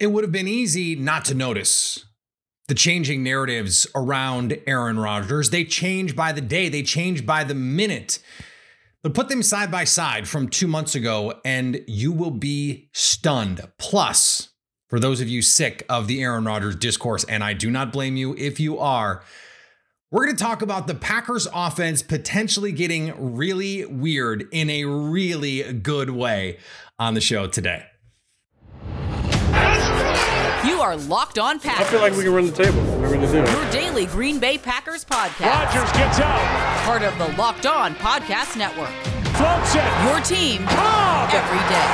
it would have been easy not to notice the changing narratives around Aaron Rodgers. They change by the day, they change by the minute. But put them side by side from two months ago, and you will be stunned. Plus, for those of you sick of the Aaron Rodgers discourse, and I do not blame you if you are, we're going to talk about the Packers offense potentially getting really weird in a really good way on the show today. You are Locked On Packers. I feel like we can run the table. We're going to do it. Your daily Green Bay Packers podcast. Rodgers gets out. Part of the Locked On Podcast Network. Floats it. Your team Cobb. every day.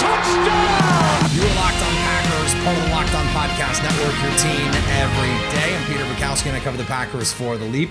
Touchdown. You are Locked On Packers, part of the Locked On Podcast Network, your team every day. I'm Peter Bukowski, and I cover the Packers for The Leap,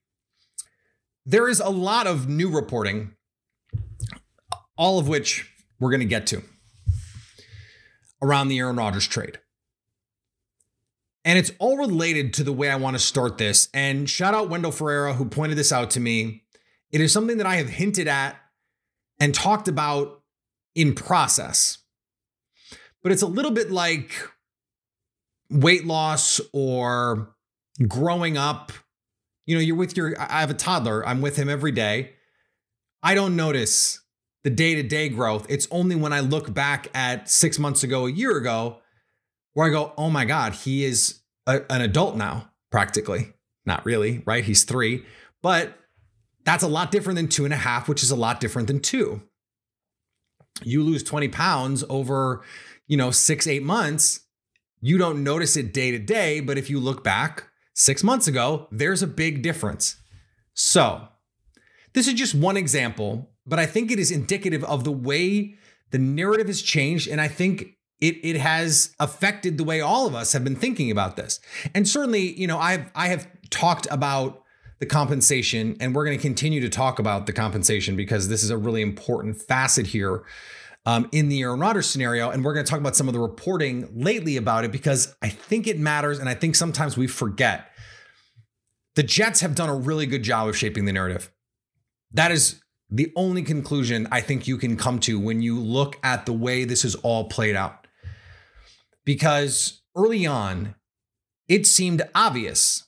There is a lot of new reporting, all of which we're going to get to around the Aaron Rodgers trade. And it's all related to the way I want to start this. And shout out Wendell Ferreira, who pointed this out to me. It is something that I have hinted at and talked about in process. But it's a little bit like weight loss or growing up. You know, you're with your, I have a toddler, I'm with him every day. I don't notice the day to day growth. It's only when I look back at six months ago, a year ago, where I go, oh my God, he is a, an adult now, practically. Not really, right? He's three, but that's a lot different than two and a half, which is a lot different than two. You lose 20 pounds over, you know, six, eight months. You don't notice it day to day, but if you look back six months ago, there's a big difference. So, this is just one example but I think it is indicative of the way the narrative has changed. And I think it, it has affected the way all of us have been thinking about this. And certainly, you know, I've I have talked about the compensation, and we're going to continue to talk about the compensation because this is a really important facet here um, in the Aaron Rodgers scenario. And we're going to talk about some of the reporting lately about it because I think it matters, and I think sometimes we forget. The Jets have done a really good job of shaping the narrative. That is the only conclusion I think you can come to when you look at the way this is all played out. Because early on, it seemed obvious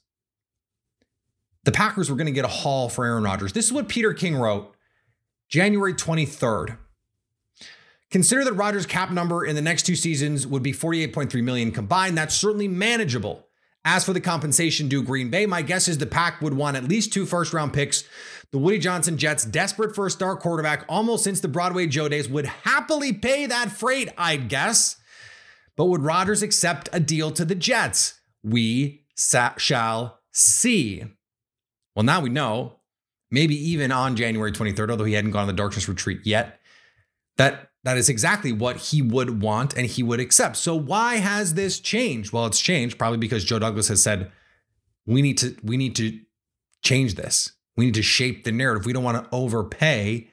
the Packers were going to get a haul for Aaron Rodgers. This is what Peter King wrote January 23rd. Consider that Rodgers' cap number in the next two seasons would be 48.3 million combined. That's certainly manageable. As for the compensation due Green Bay, my guess is the Pack would want at least two first round picks. The Woody Johnson Jets, desperate for a star quarterback almost since the Broadway Joe days, would happily pay that freight, I'd guess. But would Rodgers accept a deal to the Jets? We sa- shall see. Well, now we know, maybe even on January 23rd, although he hadn't gone on the darkness retreat yet, that that is exactly what he would want and he would accept. So why has this changed? Well, it's changed probably because Joe Douglas has said we need to we need to change this. We need to shape the narrative. We don't want to overpay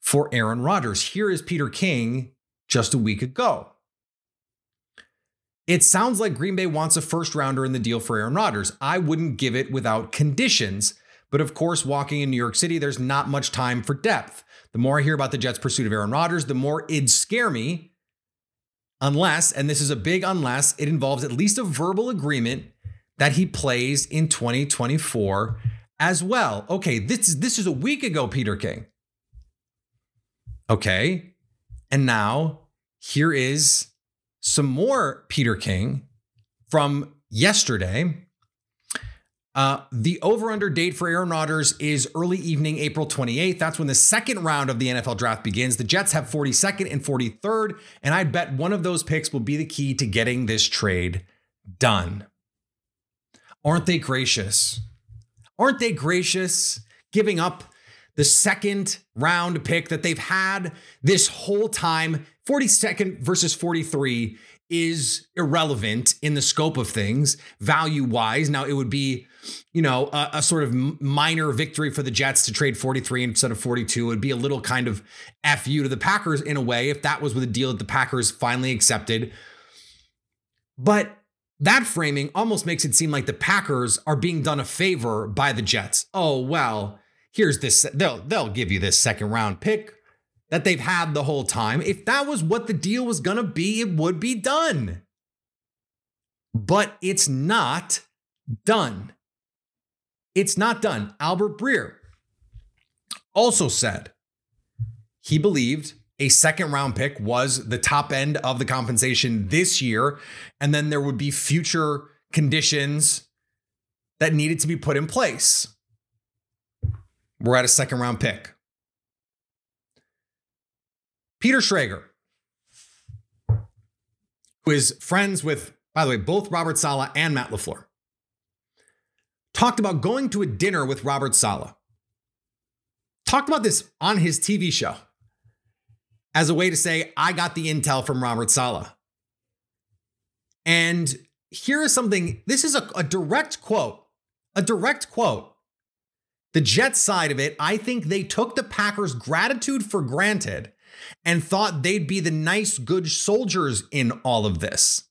for Aaron Rodgers. Here is Peter King just a week ago. It sounds like Green Bay wants a first rounder in the deal for Aaron Rodgers. I wouldn't give it without conditions. But of course, walking in New York City, there's not much time for depth. The more I hear about the Jets' pursuit of Aaron Rodgers, the more it'd scare me. Unless, and this is a big unless, it involves at least a verbal agreement that he plays in 2024 as well. Okay, this is this is a week ago, Peter King. Okay. And now here is some more Peter King from yesterday. Uh, the over under date for Aaron Rodgers is early evening, April 28th. That's when the second round of the NFL draft begins. The Jets have 42nd and 43rd, and I'd bet one of those picks will be the key to getting this trade done. Aren't they gracious? Aren't they gracious giving up the second round pick that they've had this whole time? 42nd versus 43 is irrelevant in the scope of things, value wise. Now, it would be, you know, a, a, sort of minor victory for the Jets to trade 43 instead of 42. It would be a little kind of FU to the Packers in a way if that was with a deal that the Packers finally accepted. But that framing almost makes it seem like the Packers are being done a favor by the Jets. Oh, well, here's this they'll they'll give you this second round pick that they've had the whole time. If that was what the deal was going to be, it would be done. But it's not done. It's not done. Albert Breer also said he believed a second round pick was the top end of the compensation this year. And then there would be future conditions that needed to be put in place. We're at a second round pick. Peter Schrager, who is friends with, by the way, both Robert Saleh and Matt LaFleur, talked about going to a dinner with Robert Saleh. Talked about this on his TV show as a way to say, I got the intel from Robert Saleh. And here is something this is a, a direct quote, a direct quote. The Jets side of it, I think they took the Packers' gratitude for granted and thought they'd be the nice, good soldiers in all of this.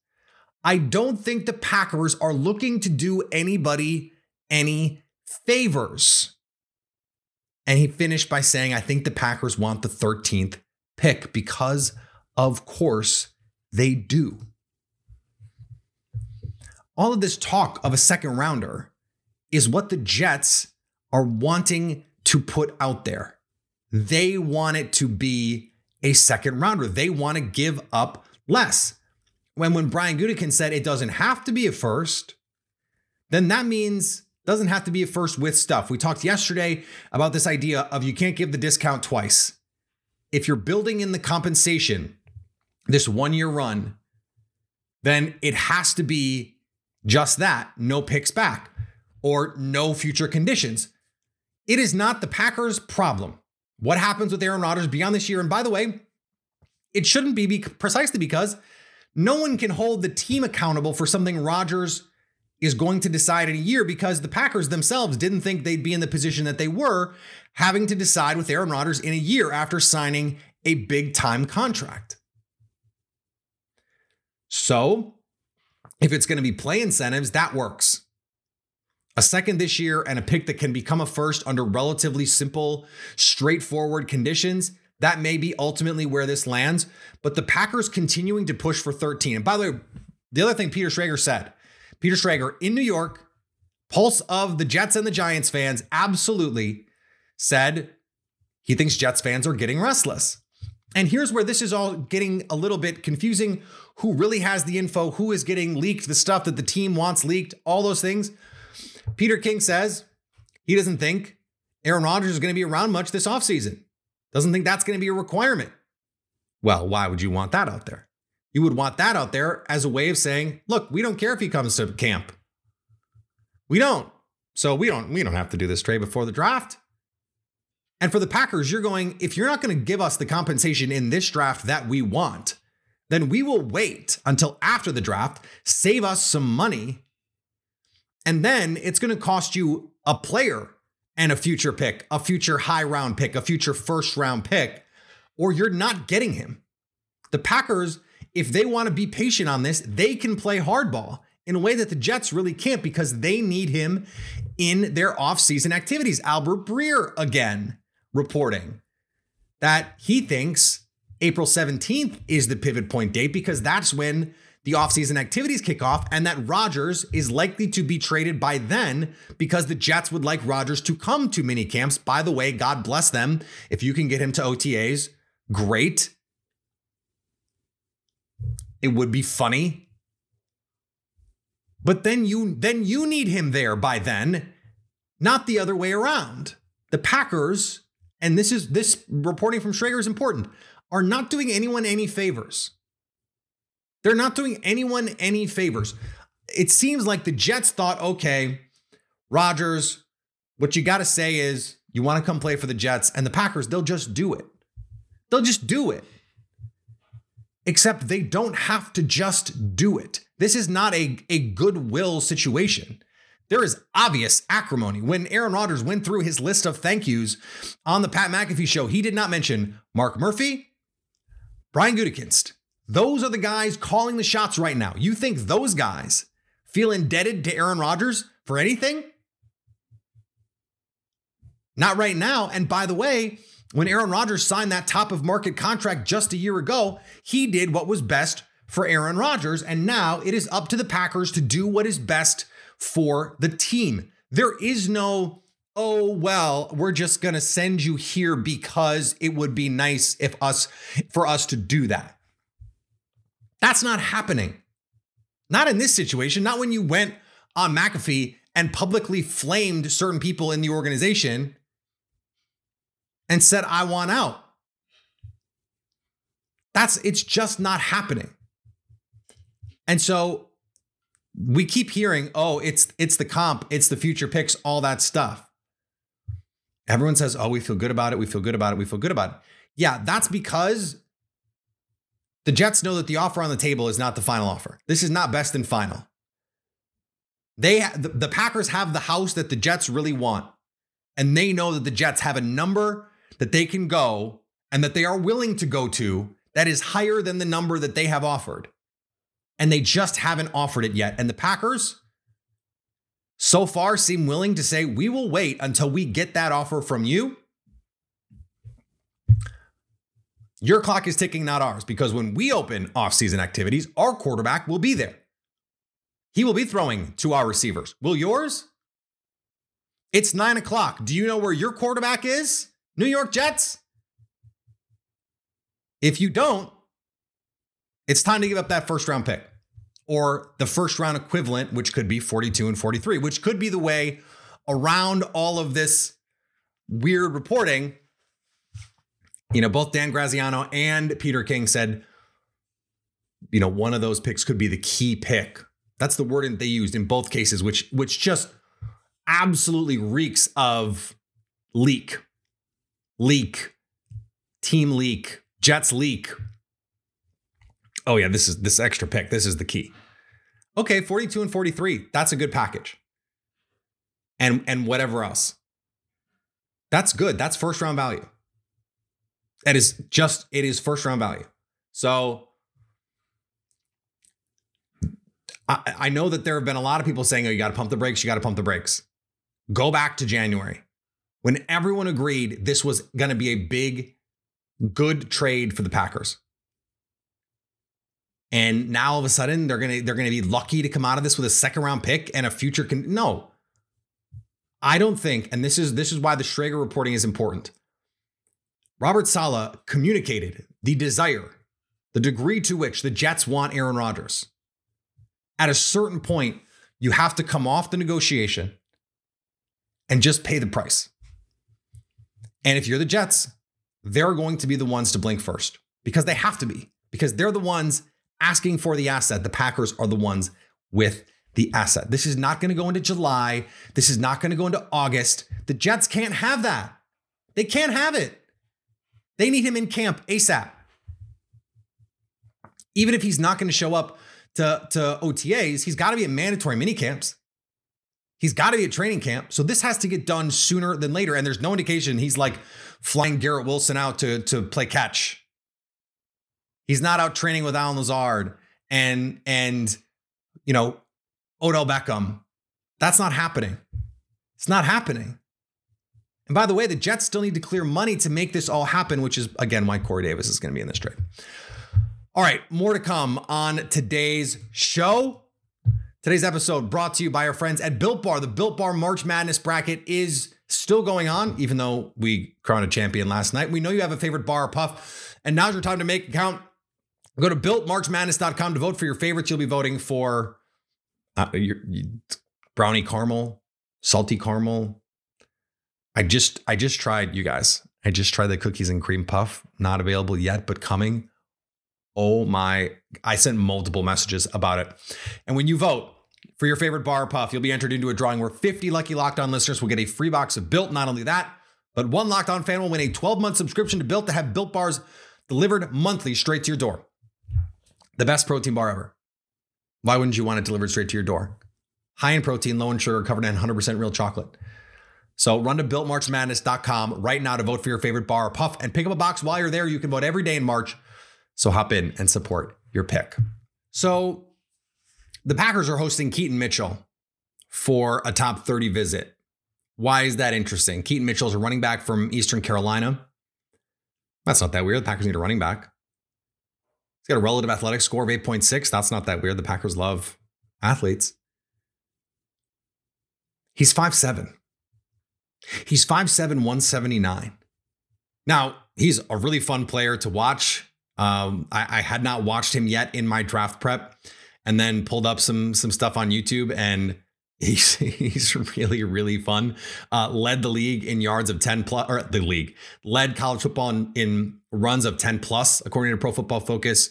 I don't think the Packers are looking to do anybody any favors. And he finished by saying, I think the Packers want the 13th pick because, of course, they do. All of this talk of a second rounder is what the Jets are wanting to put out there. They want it to be a second rounder. They want to give up less. When when Brian Gutekunst said it doesn't have to be a first, then that means doesn't have to be a first with stuff. We talked yesterday about this idea of you can't give the discount twice. If you're building in the compensation this one year run, then it has to be just that no picks back or no future conditions. It is not the Packers' problem what happens with Aaron Rodgers beyond this year. And by the way, it shouldn't be precisely because no one can hold the team accountable for something Rodgers is going to decide in a year because the Packers themselves didn't think they'd be in the position that they were, having to decide with Aaron Rodgers in a year after signing a big time contract. So, if it's going to be play incentives, that works a second this year and a pick that can become a first under relatively simple, straightforward conditions, that may be ultimately where this lands. But the Packers continuing to push for 13. And by the way, the other thing Peter Schrager said Peter Schrager in New York, pulse of the Jets and the Giants fans, absolutely said he thinks Jets fans are getting restless. And here's where this is all getting a little bit confusing. Who really has the info? Who is getting leaked? The stuff that the team wants leaked? All those things. Peter King says he doesn't think Aaron Rodgers is going to be around much this offseason. Doesn't think that's going to be a requirement. Well, why would you want that out there? You would want that out there as a way of saying, look, we don't care if he comes to camp. We don't. So we don't we don't have to do this trade before the draft. And for the Packers, you're going, if you're not going to give us the compensation in this draft that we want, then we will wait until after the draft, save us some money, and then it's going to cost you a player and a future pick, a future high round pick, a future first round pick, or you're not getting him. The Packers, if they want to be patient on this, they can play hardball in a way that the Jets really can't because they need him in their offseason activities. Albert Breer again reporting that he thinks April 17th is the pivot point date because that's when the offseason activities kick off and that Rodgers is likely to be traded by then because the Jets would like Rodgers to come to mini camps. By the way, God bless them. If you can get him to OTAs, great. It would be funny. But then you then you need him there by then, not the other way around. The Packers, and this is this reporting from Schrager is important, are not doing anyone any favors. They're not doing anyone any favors. It seems like the Jets thought, okay, Rodgers, what you got to say is you want to come play for the Jets and the Packers, they'll just do it. They'll just do it. except they don't have to just do it. This is not a, a goodwill situation. There is obvious acrimony. When Aaron Rodgers went through his list of thank yous on the Pat McAfee show, he did not mention Mark Murphy, Brian Gutekunst. Those are the guys calling the shots right now. You think those guys feel indebted to Aaron Rodgers for anything? Not right now. And by the way, when Aaron Rodgers signed that top of market contract just a year ago, he did what was best for Aaron Rodgers. And now it is up to the Packers to do what is best for the team. There is no, oh, well, we're just going to send you here because it would be nice if us, for us to do that. That's not happening. Not in this situation, not when you went on McAfee and publicly flamed certain people in the organization and said, I want out. That's it's just not happening. And so we keep hearing, oh, it's it's the comp, it's the future picks, all that stuff. Everyone says, oh, we feel good about it, we feel good about it, we feel good about it. Yeah, that's because the Jets know that the offer on the table is not the final offer. This is not best and final. They the, the Packers have the house that the Jets really want. And they know that the Jets have a number that they can go and that they are willing to go to that is higher than the number that they have offered. And they just haven't offered it yet. And the Packers so far seem willing to say, we will wait until we get that offer from you. Your clock is ticking, not ours, because when we open offseason activities, our quarterback will be there. He will be throwing to our receivers. Will yours? It's nine o'clock. Do you know where your quarterback is? New York Jets? If you don't, it's time to give up that first round pick or the first round equivalent, which could be 42 and 43, which could be the way around all of this weird reporting. You know, both Dan Graziano and Peter King said, you know, one of those picks could be the key pick. That's the wording they used in both cases, which which just absolutely reeks of leak leak, team leak, Jets leak. Oh yeah, this is this extra pick. This is the key. Okay, 42 and 43. That's a good package. And and whatever else. That's good. That's first round value. That is just it is first round value. So I, I know that there have been a lot of people saying, oh, you got to pump the brakes, you got to pump the brakes. Go back to January when everyone agreed this was going to be a big, good trade for the Packers. And now all of a sudden they're gonna they're gonna be lucky to come out of this with a second round pick and a future. Con- no, I don't think, and this is this is why the Schrager reporting is important. Robert Saleh communicated the desire, the degree to which the Jets want Aaron Rodgers. At a certain point, you have to come off the negotiation and just pay the price. And if you're the Jets, they're going to be the ones to blink first because they have to be, because they're the ones asking for the asset. The Packers are the ones with the asset. This is not going to go into July. This is not going to go into August. The Jets can't have that. They can't have it. They need him in camp ASAP. Even if he's not going to show up to, to OTAs, he's got to be at mandatory mini camps. He's got to be at training camp. So this has to get done sooner than later. And there's no indication he's like flying Garrett Wilson out to, to play catch. He's not out training with Allen Lazard and and you know Odell Beckham. That's not happening. It's not happening. And by the way, the Jets still need to clear money to make this all happen, which is again why Corey Davis is going to be in this trade. All right, more to come on today's show. Today's episode brought to you by our friends at Built Bar. The Built Bar March Madness bracket is still going on, even though we crowned a champion last night. We know you have a favorite bar or puff, and now's your time to make count. Go to builtmarchmadness.com to vote for your favorites. You'll be voting for uh, your, your brownie caramel, salty caramel. I just I just tried you guys. I just tried the cookies and cream puff. Not available yet, but coming. Oh my, I sent multiple messages about it. And when you vote, for your favorite bar puff, you'll be entered into a drawing where 50 lucky Locked On listeners will get a free box of Built. Not only that, but one Locked On fan will win a 12 month subscription to Built to have Built bars delivered monthly straight to your door. The best protein bar ever. Why wouldn't you want it delivered straight to your door? High in protein, low in sugar, covered in 100% real chocolate. So run to builtmarchmadness.com right now to vote for your favorite bar or puff and pick up a box while you're there. You can vote every day in March. So hop in and support your pick. So the Packers are hosting Keaton Mitchell for a top 30 visit. Why is that interesting? Keaton Mitchell's a running back from Eastern Carolina. That's not that weird. The Packers need a running back. He's got a relative athletic score of 8.6. That's not that weird. The Packers love athletes. He's 5'7. He's 5'7, 179. Now, he's a really fun player to watch. Um, I, I had not watched him yet in my draft prep and then pulled up some some stuff on YouTube and He's he's really really fun. Uh, led the league in yards of ten plus, or the league led college football in, in runs of ten plus, according to Pro Football Focus.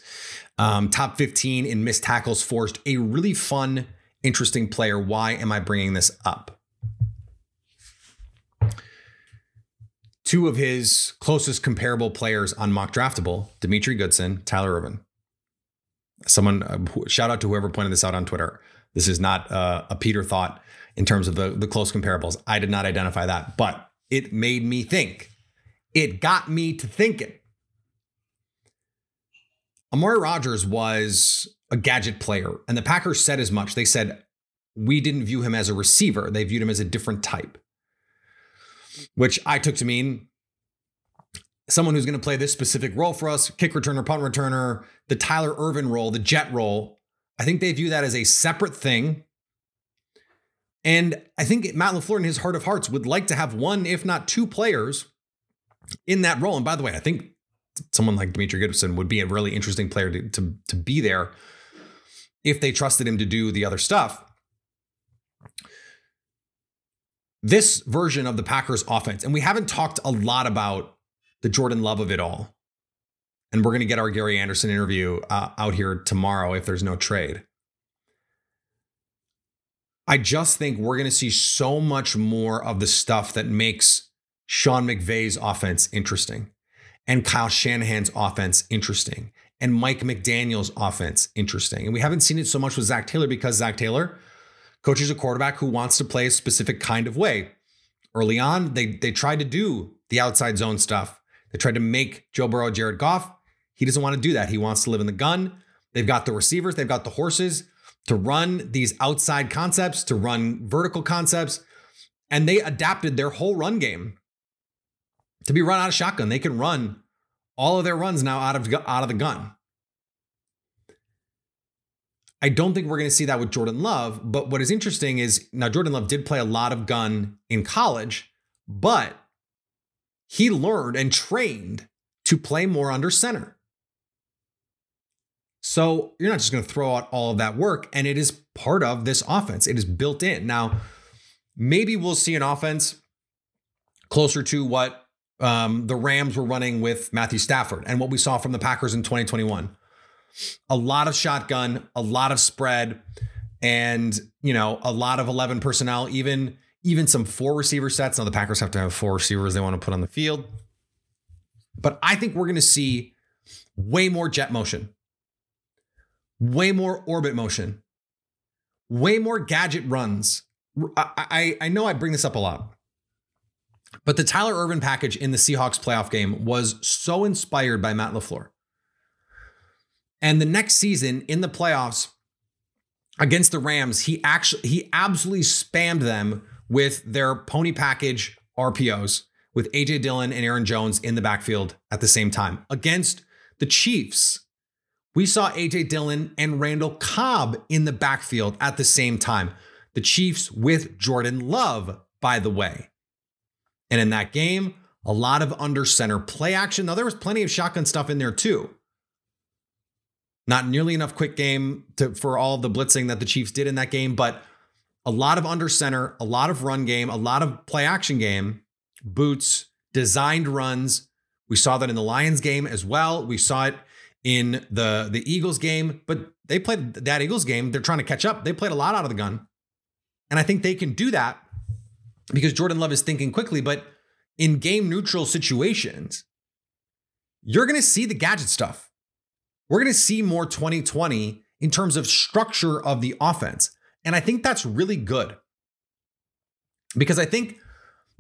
Um, top fifteen in missed tackles forced. A really fun, interesting player. Why am I bringing this up? Two of his closest comparable players on mock draftable: Demetri Goodson, Tyler Ervin. Someone uh, shout out to whoever pointed this out on Twitter. This is not uh, a Peter thought in terms of the, the close comparables. I did not identify that, but it made me think. It got me to thinking. Amari Rodgers was a gadget player, and the Packers said as much. They said, we didn't view him as a receiver, they viewed him as a different type, which I took to mean someone who's going to play this specific role for us kick returner, punt returner, the Tyler Ervin role, the jet role I think they view that as a separate thing. And I think Matt LaFleur in his heart of hearts would like to have one, if not two players in that role. And by the way, I think someone like Demetri Goodson would be a really interesting player to, to, to be there if they trusted him to do the other stuff. This version of the Packers offense, and we haven't talked a lot about the Jordan Love of it all and we're going to get our Gary Anderson interview uh, out here tomorrow if there's no trade. I just think we're going to see so much more of the stuff that makes Sean McVay's offense interesting and Kyle Shanahan's offense interesting and Mike McDaniel's offense interesting. And we haven't seen it so much with Zac Taylor because Zac Taylor coaches a quarterback who wants to play a specific kind of way. Early on, they they tried to do the outside zone stuff. They tried to make Joe Burrow, Jared Goff. He doesn't want to do that. He wants to live in the gun. They've got the receivers, they've got the horses to run these outside concepts, to run vertical concepts. And they adapted their whole run game to be run out of shotgun. They can run all of their runs now out of out of the gun. I don't think we're going to see that with Jordan Love, but what is interesting is now Jordan Love did play a lot of gun in college, but he learned and trained to play more under center. So you're not just going to throw out all of that work. And it is part of this offense, it is built in. Now, maybe we'll see an offense closer to what um, the Rams were running with Matthew Stafford and what we saw from the Packers in 2021. A lot of shotgun, a lot of spread, and you know, a lot of 11 personnel, even even some four receiver sets. Now the Packers have to have four receivers they want to put on the field. But I think we're going to see way more jet motion way more orbit motion, way more gadget runs. I, I, I know I bring this up a lot, but the Tyler Ervin package in the Seahawks playoff game was so inspired by Matt LaFleur. And the next season in the playoffs against the Rams, he actually he absolutely spammed them with their pony package RPOs with AJ Dillon and Aaron Jones in the backfield at the same time against the Chiefs we saw AJ Dillon and Randall Cobb in the backfield at the same time. The Chiefs with Jordan Love, by the way. And in that game, a lot of under center play action. Now, there was plenty of shotgun stuff in there too. Not nearly enough quick game to, for all the blitzing that the Chiefs did in that game, but a lot of under center, a lot of run game, a lot of play action game, boots, designed runs. We saw that in the Lions game as well. We saw it in the the Eagles game, but they played that Eagles game. They're trying to catch up. They played a lot out of the gun. And I think they can do that because Jordan Love is thinking quickly, but in game neutral situations, you're going to see the gadget stuff. We're going to see more 2020 in terms of structure of the offense. And I think that's really good. Because I think,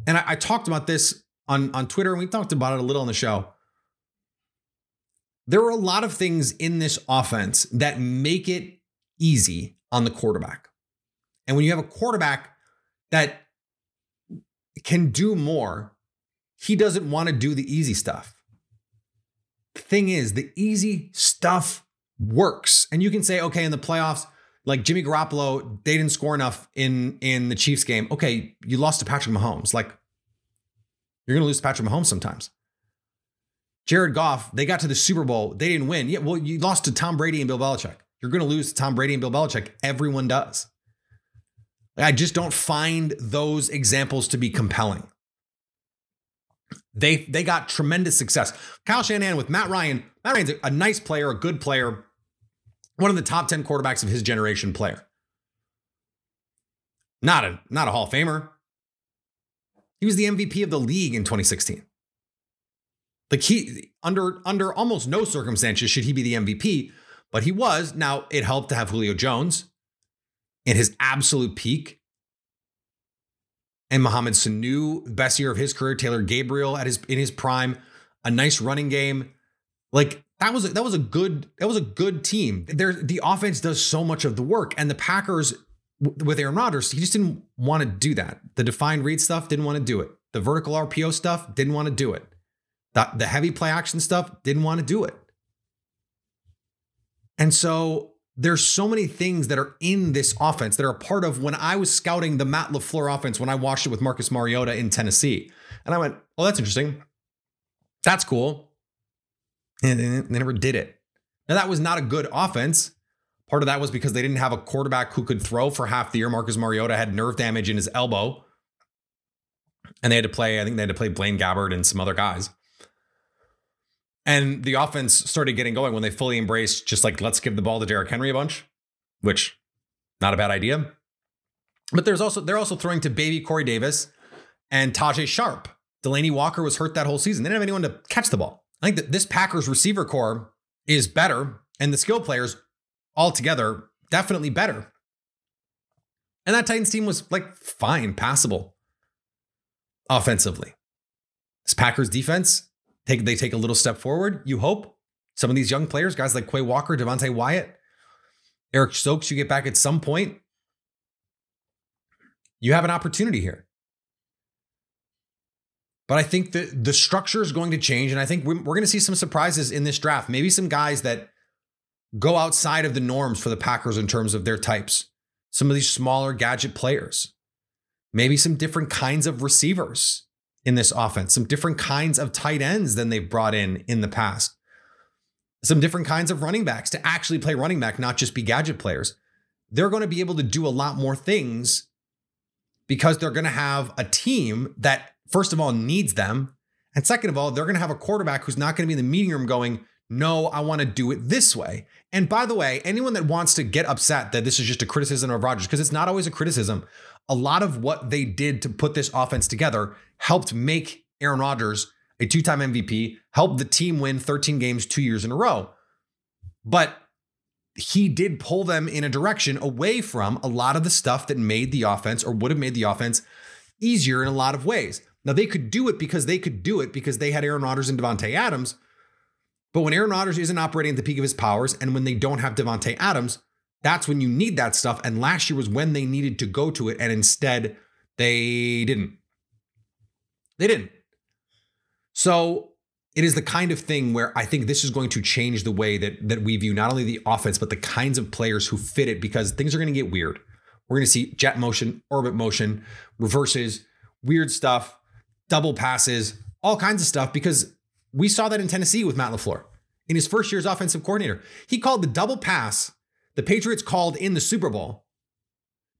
and I, I talked about this on, on Twitter, and we talked about it a little on the show. There are a lot of things in this offense that make it easy on the quarterback. And when you have a quarterback that can do more, he doesn't want to do the easy stuff. Thing is, the easy stuff works. And you can say, okay, in the playoffs, like Jimmy Garoppolo, they didn't score enough in in the Chiefs game. Okay, you lost to Patrick Mahomes. Like you're gonna lose to Patrick Mahomes sometimes. Jared Goff, they got to the Super Bowl, they didn't win. Yeah, well, you lost to Tom Brady and Bill Belichick. You're gonna lose to Tom Brady and Bill Belichick. Everyone does. I just don't find those examples to be compelling. They they got tremendous success. Kyle Shanahan with Matt Ryan. Matt Ryan's a nice player, a good player, one of the top 10 quarterbacks of his generation player. Not a not a Hall of Famer. He was the MVP of the league in 2016. Like he under under almost no circumstances should he be the MVP, but he was. Now it helped to have Julio Jones in his absolute peak. And Mohamed Sanu, best year of his career, Taylor Gabriel at his in his prime, a nice running game. Like that was that was a good that was a good team. There the offense does so much of the work and the Packers with Aaron Rodgers, he just didn't want to do that. The defined read stuff didn't want to do it. The vertical RPO stuff didn't want to do it. The, the heavy play action stuff didn't want to do it. And so there's so many things that are in this offense that are a part of when I was scouting the Matt LaFleur offense when I watched it with Marcus Mariota in Tennessee. And I went, oh, that's interesting. That's cool. And they never did it. Now, that was not a good offense. Part of that was because they didn't have a quarterback who could throw for half the year. Marcus Mariota had nerve damage in his elbow. And they had to play, I think they had to play Blaine Gabbert and some other guys. And the offense started getting going when they fully embraced just like, let's give the ball to Derrick Henry a bunch, which not a bad idea. But there's also, they're also throwing to baby Corey Davis and Tajaé Sharpe. Delanie Walker was hurt that whole season. They didn't have anyone to catch the ball. I think that this Packers receiver corps is better, and the skill players altogether definitely better. And that Titans team was like fine, passable offensively. This Packers defense, take they take a little step forward. You hope some of these young players, guys like Quay Walker, Devonte Wyatt, Eric Stokes, you get back at some point. You have an opportunity here. But I think that the structure is going to change. And I think we're, we're going to see some surprises in this draft. Maybe some guys that go outside of the norms for the Packers in terms of their types. Some of these smaller gadget players. Maybe some different kinds of receivers in this offense, some different kinds of tight ends than they've brought in in the past. Some different kinds of running backs to actually play running back, not just be gadget players. They're going to be able to do a lot more things because they're going to have a team that first of all, needs them. And second of all, they're going to have a quarterback who's not going to be in the meeting room going, no, I want to do it this way. And by the way, anyone that wants to get upset that this is just a criticism of Rodgers, because it's not always a criticism, a lot of what they did to put this offense together helped make Aaron Rodgers a two time MVP, helped the team win 13 games two years in a row. But he did pull them in a direction away from a lot of the stuff that made the offense or would have made the offense easier in a lot of ways. Now they could do it because they could do it because they had Aaron Rodgers and Davante Adams. But when Aaron Rodgers isn't operating at the peak of his powers and when they don't have Davante Adams, that's when you need that stuff. And last year was when they needed to go to it. And instead, they didn't. They didn't. So it is the kind of thing where I think this is going to change the way that, that we view not only the offense, but the kinds of players who fit it because things are going to get weird. We're going to see jet motion, orbit motion, reverses, weird stuff double passes, all kinds of stuff because we saw that in Tennessee with Matt LaFleur in his first year as offensive coordinator. He called the double pass the Patriots called in the Super Bowl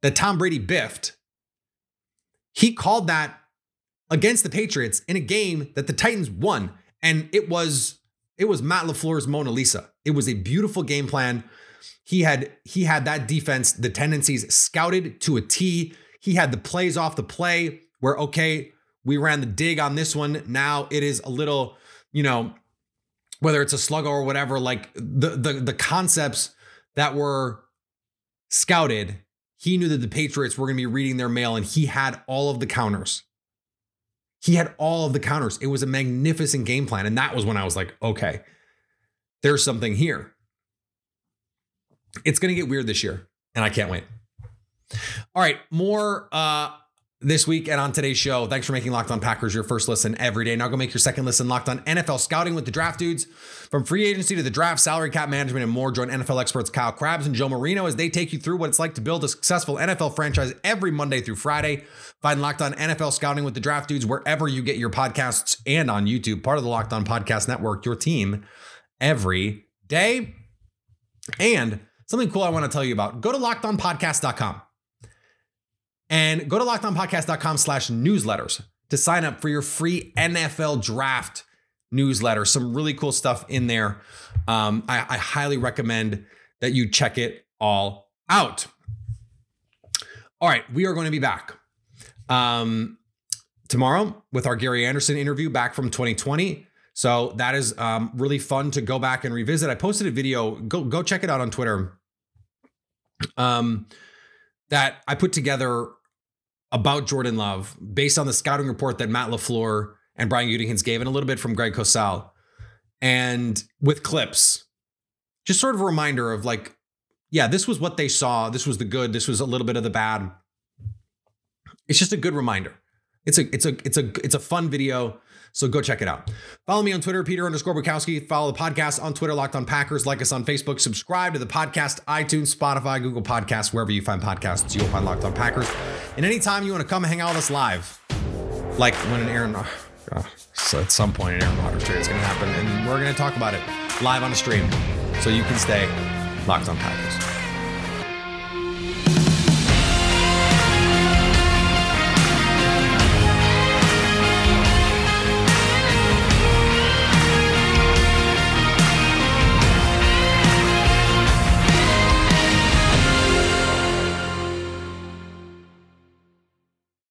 that Tom Brady biffed. He called that against the Patriots in a game that the Titans won and it was it was Matt LaFleur's Mona Lisa. It was a beautiful game plan. He had he had that defense, the tendencies scouted to a T. He had the plays off the play where okay, we ran the dig on this one. Now it is a little, you know, whether it's a sluggo or whatever, like the the the concepts that were scouted, he knew that the Patriots were going to be reading their mail, and he had all of the counters. He had all of the counters. It was a magnificent game plan, and that was when I was like, okay, there's something here. It's going to get weird this year, and I can't wait. All right, more uh this week and on today's show. Thanks for making Locked On Packers your first listen every day. Now go make your second listen Locked On NFL Scouting with the Draft Dudes. From free agency to the draft, salary cap management, and more, join NFL experts Kyle Crabbs and Joe Marino as they take you through what it's like to build a successful NFL franchise every Monday through Friday. Find Locked On NFL Scouting with the Draft Dudes wherever you get your podcasts and on YouTube, part of the Locked On Podcast Network, your team every day. And something cool I want to tell you about go to lockedonpodcast.com and go to lockedonpodcast.com slash newsletters to sign up for your free NFL draft newsletter. Some really cool stuff in there. Um, I, I highly recommend that you check it all out. All right, we are going to be back um, tomorrow with our Gary Anderson interview back from 2020. So that is um, really fun to go back and revisit. I posted a video. Go go check it out on Twitter. Um, that I put together about Jordan Love based on the scouting report that Matt LaFleur and Brian Gutekunst gave, and a little bit from Greg Cosell, and with clips, just sort of a reminder of like, yeah, this was what they saw. This was the good. This was a little bit of the bad. It's just a good reminder. It's a it's a it's a it's a fun video. So go check it out. Follow me on Twitter, Peter underscore Bukowski. Follow the podcast on Twitter, Locked on Packers. Like us on Facebook. Subscribe to the podcast, iTunes, Spotify, Google Podcasts, wherever you find podcasts, you'll find Locked on Packers. And anytime you want to come hang out with us live, like when an Aaron, oh, so at some point an Aaron Rodgers trade is going to happen, and we're going to talk about it live on a stream, so you can stay locked on Packers.